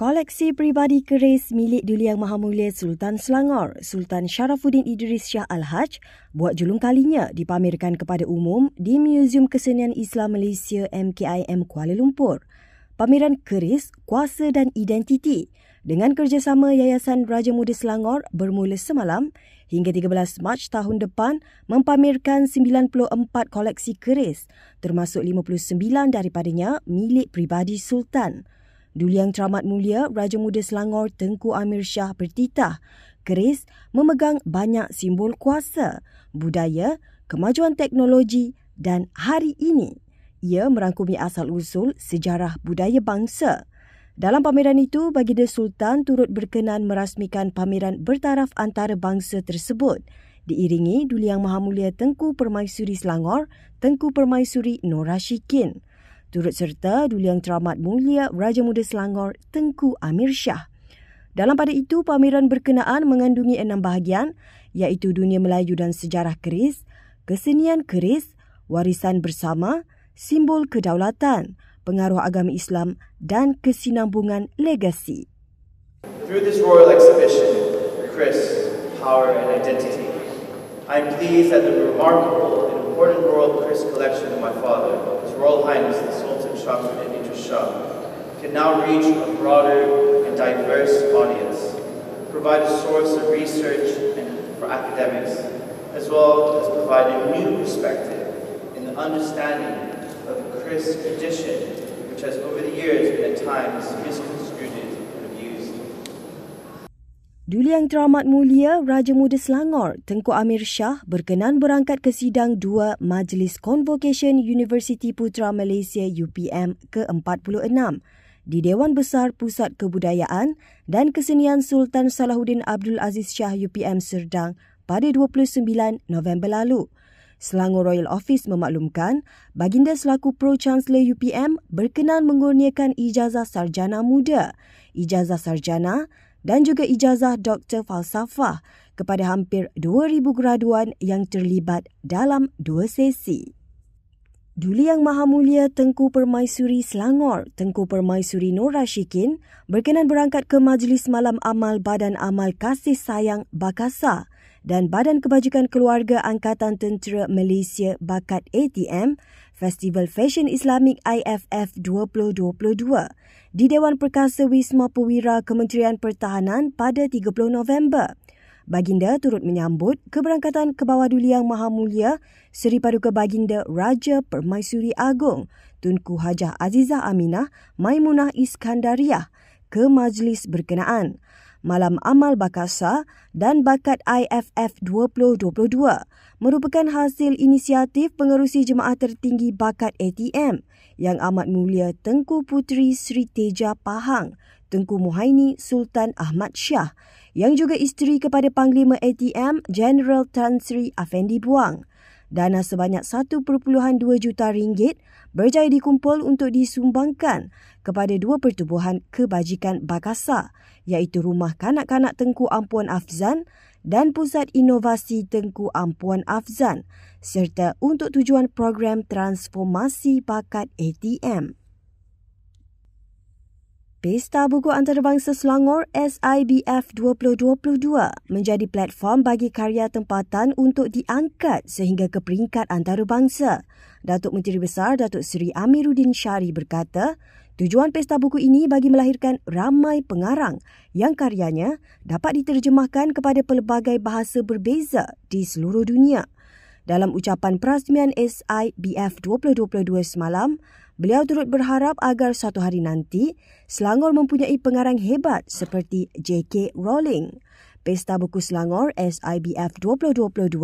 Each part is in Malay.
Koleksi peribadi keris milik Duli Yang Maha Mulia Sultan Selangor, Sultan Sharafuddin Idris Shah Al-Haj, buat julung kalinya dipamerkan kepada umum di Museum Kesenian Islam Malaysia MKIM Kuala Lumpur. Pameran keris, kuasa dan identiti dengan kerjasama Yayasan Raja Muda Selangor bermula semalam hingga 13 Mac tahun depan mempamerkan 94 koleksi keris termasuk 59 daripadanya milik pribadi Sultan. Duli Yang Teramat Mulia Raja Muda Selangor Tengku Amir Shah bertitah. Keris memegang banyak simbol kuasa, budaya, kemajuan teknologi dan hari ini. Ia merangkumi asal-usul sejarah budaya bangsa. Dalam pameran itu, Baginda Sultan turut berkenan merasmikan pameran bertaraf antara bangsa tersebut. Diiringi Duli Yang Maha Mulia Tengku Permaisuri Selangor, Tengku Permaisuri Norashikin turut serta Duli Yang Teramat Mulia Raja Muda Selangor Tengku Amir Shah. Dalam pada itu, pameran berkenaan mengandungi enam bahagian iaitu dunia Melayu dan sejarah keris, kesenian keris, warisan bersama, simbol kedaulatan, pengaruh agama Islam dan kesinambungan legasi. Through this royal exhibition, Chris, Power and Identity, I am pleased that the remarkable important royal Chris collection of my father, His Royal Highness the Sultan Shahruddin Idris Shah, can now reach a broader and diverse audience, provide a source of research and for academics, as well as provide a new perspective in the understanding of the Chris tradition, which has over the years been at times misconstrued. Duli Yang Teramat Mulia Raja Muda Selangor Tengku Amir Shah berkenan berangkat ke sidang dua Majlis Convocation Universiti Putra Malaysia UPM ke-46 di Dewan Besar Pusat Kebudayaan dan Kesenian Sultan Salahuddin Abdul Aziz Shah UPM Serdang pada 29 November lalu. Selangor Royal Office memaklumkan baginda selaku Pro Chancellor UPM berkenan mengurniakan ijazah sarjana muda, ijazah sarjana dan juga ijazah Doktor Falsafah kepada hampir 2,000 graduan yang terlibat dalam dua sesi. Duli Yang Maha Mulia Tengku Permaisuri Selangor, Tengku Permaisuri Nur Rashikin berkenan berangkat ke Majlis Malam Amal Badan Amal Kasih Sayang Bakasa dan Badan Kebajikan Keluarga Angkatan Tentera Malaysia Bakat ATM Festival Fashion Islamik IFF 2022 di Dewan Perkasa Wisma Pewira Kementerian Pertahanan pada 30 November. Baginda turut menyambut keberangkatan ke bawah Yang Maha Mulia Seri Paduka Baginda Raja Permaisuri Agong Tunku Hajah Azizah Aminah Maimunah Iskandariah ke majlis berkenaan. Malam Amal Bakasa dan Bakat IFF 2022 merupakan hasil inisiatif pengerusi jemaah tertinggi Bakat ATM yang amat mulia Tengku Puteri Sri Teja Pahang, Tengku Muhaini Sultan Ahmad Shah yang juga isteri kepada Panglima ATM General Tan Sri Afendi Buang. Dana sebanyak 1.2 juta ringgit berjaya dikumpul untuk disumbangkan kepada dua pertubuhan kebajikan Bakasa iaitu Rumah Kanak-Kanak Tengku Ampuan Afzan dan Pusat Inovasi Tengku Ampuan Afzan serta untuk tujuan program transformasi bakat ATM. Pesta Buku Antarabangsa Selangor SIBF 2022 menjadi platform bagi karya tempatan untuk diangkat sehingga ke peringkat antarabangsa. Datuk Menteri Besar Datuk Seri Amiruddin Syari berkata, tujuan pesta buku ini bagi melahirkan ramai pengarang yang karyanya dapat diterjemahkan kepada pelbagai bahasa berbeza di seluruh dunia. Dalam ucapan perasmian SIBF 2022 semalam, Beliau turut berharap agar suatu hari nanti Selangor mempunyai pengarang hebat seperti J.K. Rowling. Pesta Buku Selangor SIBF 2022,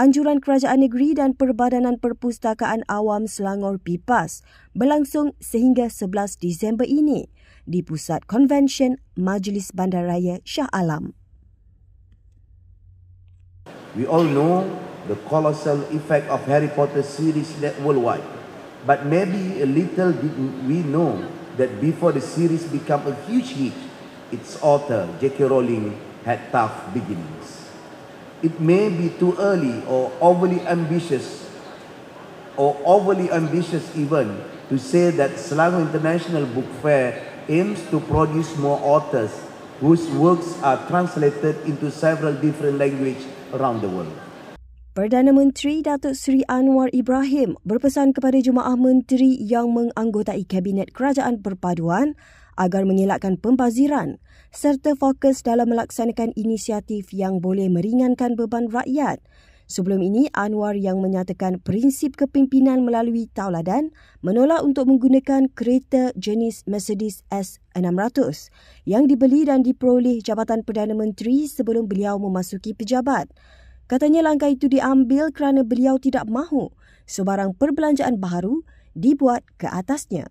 Anjuran Kerajaan Negeri dan Perbadanan Perpustakaan Awam Selangor PIPAS berlangsung sehingga 11 Disember ini di Pusat Konvensyen Majlis Bandaraya Shah Alam. We all know the colossal effect of Harry Potter series worldwide. But maybe a little did we know that before the series became a huge hit, its author, J.K. Rowling, had tough beginnings. It may be too early or overly ambitious, or overly ambitious even, to say that Selangor International Book Fair aims to produce more authors whose works are translated into several different languages around the world. Perdana Menteri Datuk Seri Anwar Ibrahim berpesan kepada jemaah menteri yang menganggotai Kabinet Kerajaan Perpaduan agar mengelakkan pembaziran serta fokus dalam melaksanakan inisiatif yang boleh meringankan beban rakyat. Sebelum ini, Anwar yang menyatakan prinsip kepimpinan melalui tauladan menolak untuk menggunakan kereta jenis Mercedes S600 yang dibeli dan diperoleh Jabatan Perdana Menteri sebelum beliau memasuki pejabat. Katanya langkah itu diambil kerana beliau tidak mahu sebarang perbelanjaan baharu dibuat ke atasnya.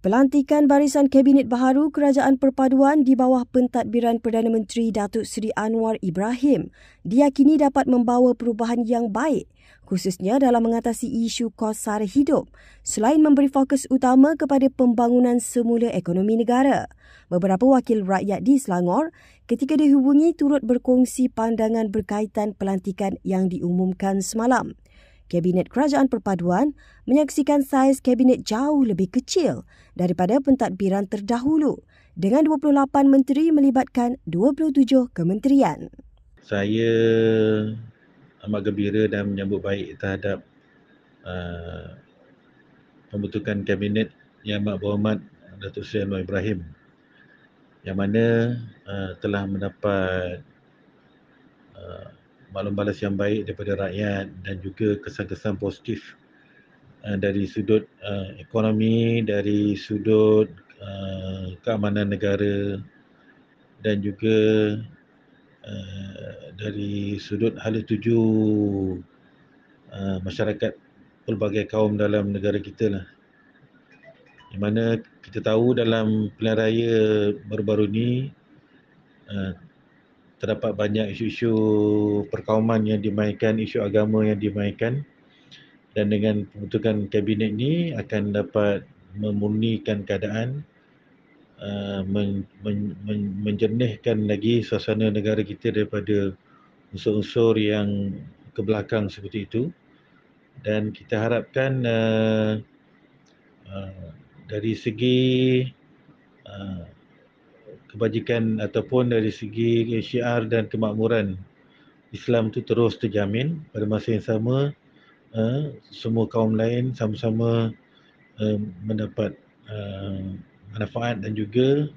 Pelantikan barisan Kabinet Baharu Kerajaan Perpaduan di bawah pentadbiran Perdana Menteri Datuk Seri Anwar Ibrahim diyakini dapat membawa perubahan yang baik khususnya dalam mengatasi isu kos sara hidup selain memberi fokus utama kepada pembangunan semula ekonomi negara. Beberapa wakil rakyat di Selangor ketika dihubungi turut berkongsi pandangan berkaitan pelantikan yang diumumkan semalam. Kabinet Kerajaan Perpaduan menyaksikan saiz kabinet jauh lebih kecil daripada pentadbiran terdahulu dengan 28 menteri melibatkan 27 kementerian. Saya amat gembira dan menyambut baik terhadap uh, pembentukan kabinet Yang Amat Berhormat Datuk Seri Anwar Ibrahim yang mana uh, telah mendapat uh, maklum balas yang baik daripada rakyat dan juga kesan-kesan positif uh, dari sudut uh, ekonomi, dari sudut uh, keamanan negara dan juga uh, dari sudut hala tuju uh, masyarakat pelbagai kaum dalam negara kita lah. Di mana kita tahu dalam pilihan raya baru-baru ini uh, terdapat banyak isu-isu perkauman yang dimainkan, isu agama yang dimainkan. Dan dengan pembentukan kabinet ini akan dapat memurnikan keadaan uh, men, men, men, menjernihkan lagi suasana negara kita daripada unsur-unsur yang ke belakang seperti itu. Dan kita harapkan uh, uh, dari segi uh, kebajikan ataupun dari segi syiar dan kemakmuran Islam itu terus terjamin pada masa yang sama uh, semua kaum lain sama-sama uh, mendapat uh, manfaat dan juga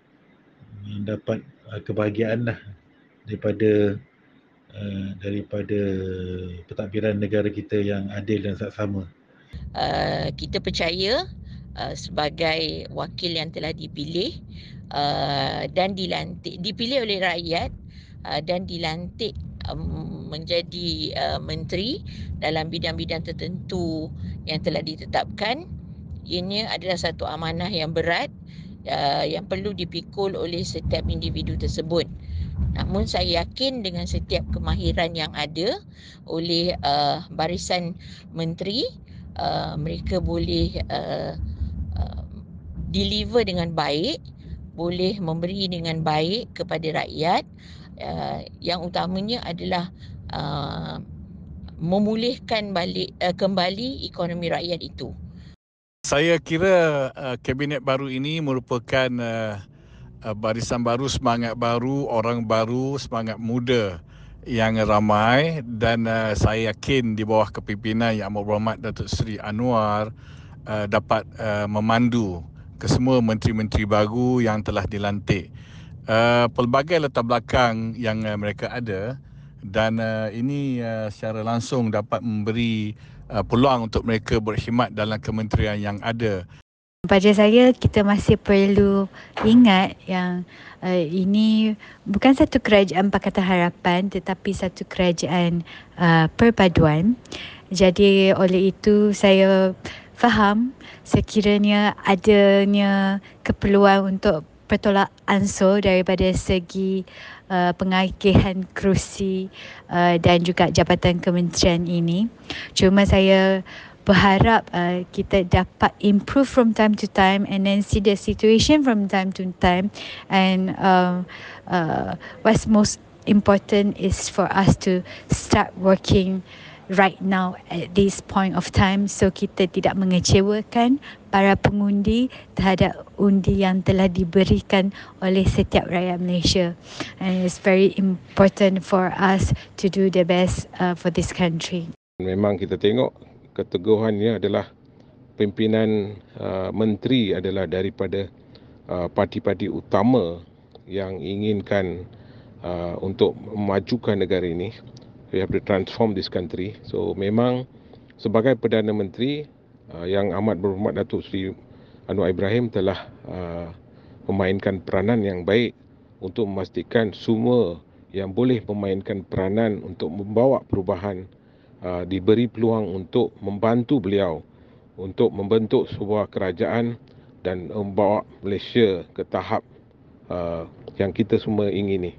mendapat uh, kebahagiaan lah daripada uh, daripada pentadbiran negara kita yang adil dan saksama. Uh, kita percaya uh, sebagai wakil yang telah dipilih uh, dan dilantik dipilih oleh rakyat uh, dan dilantik um, menjadi uh, menteri dalam bidang-bidang tertentu yang telah ditetapkan. Ini adalah satu amanah yang berat uh, yang perlu dipikul oleh setiap individu tersebut. Namun saya yakin dengan setiap kemahiran yang ada oleh uh, barisan menteri uh, mereka boleh uh, deliver dengan baik, boleh memberi dengan baik kepada rakyat. Uh, yang utamanya adalah uh, memulihkan balik uh, kembali ekonomi rakyat itu. Saya kira uh, kabinet baru ini merupakan uh, uh, barisan baru, semangat baru, orang baru, semangat muda yang ramai dan uh, saya yakin di bawah kepimpinan Yang Amat Berhormat Datuk Seri Anwar uh, dapat uh, memandu ke semua menteri-menteri baru yang telah dilantik. Uh, pelbagai latar belakang yang uh, mereka ada dan uh, ini uh, secara langsung dapat memberi uh, peluang untuk mereka berkhidmat dalam kementerian yang ada. Pada saya kita masih perlu ingat yang uh, ini bukan satu kerajaan Pakatan Harapan tetapi satu kerajaan uh, perpaduan. Jadi oleh itu saya faham sekiranya adanya keperluan untuk pertolak ansur daripada segi uh, pengagihan kerusi uh, dan juga jabatan kementerian ini. Cuma saya berharap uh, kita dapat improve from time to time and then see the situation from time to time and um, uh, what's most important is for us to start working right now at this point of time. So kita tidak mengecewakan para pengundi terhadap undi yang telah diberikan oleh setiap rakyat Malaysia. And it's very important for us to do the best uh, for this country. Memang kita tengok keteguhannya adalah pimpinan uh, menteri adalah daripada uh, parti-parti utama yang inginkan uh, untuk memajukan negara ini we have to transform this country. So memang sebagai Perdana Menteri uh, yang amat berhormat Datuk Seri Anwar Ibrahim telah uh, memainkan peranan yang baik untuk memastikan semua yang boleh memainkan peranan untuk membawa perubahan uh, diberi peluang untuk membantu beliau untuk membentuk sebuah kerajaan dan membawa Malaysia ke tahap uh, yang kita semua ingini.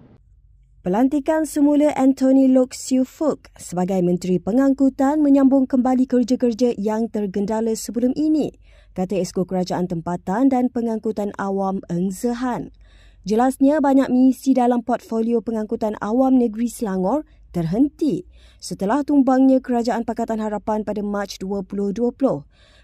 Pelantikan semula Anthony Lok Siu Fook sebagai Menteri Pengangkutan menyambung kembali kerja-kerja yang tergendala sebelum ini, kata Esko Kerajaan Tempatan dan Pengangkutan Awam Eng Zehan. Jelasnya banyak misi dalam portfolio pengangkutan awam negeri Selangor terhenti setelah tumbangnya Kerajaan Pakatan Harapan pada Mac 2020.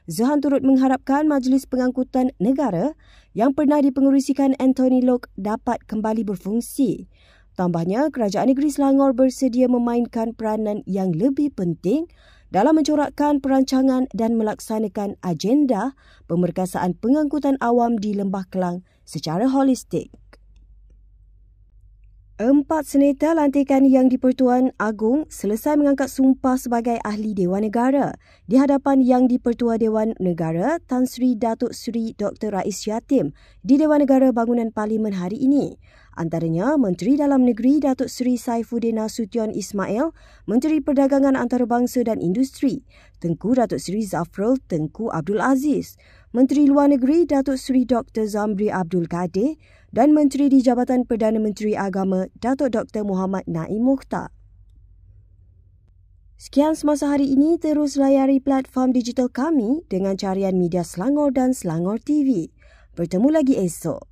Zehan turut mengharapkan Majlis Pengangkutan Negara yang pernah dipengerusikan Anthony Lok dapat kembali berfungsi. Tambahnya, Kerajaan Negeri Selangor bersedia memainkan peranan yang lebih penting dalam mencorakkan perancangan dan melaksanakan agenda pemerkasaan pengangkutan awam di Lembah Kelang secara holistik. Empat senator lantikan yang di-Pertuan Agong selesai mengangkat sumpah sebagai ahli Dewan Negara di hadapan Yang di-Pertua Dewan Negara Tan Sri Datuk Sri Dr. Rais Yatim di Dewan Negara Bangunan Parlimen hari ini. Antaranya Menteri Dalam Negeri Datuk Seri Saifuddin Nasution Ismail, Menteri Perdagangan Antarabangsa dan Industri, Tengku Datuk Seri Zafrul Tengku Abdul Aziz, Menteri Luar Negeri Datuk Seri Dr. Zamri Abdul Kadir dan Menteri di Jabatan Perdana Menteri Agama Datuk Dr. Muhammad Naim Mukhtar. Sekian semasa hari ini, terus layari platform digital kami dengan carian media Selangor dan Selangor TV. Bertemu lagi esok.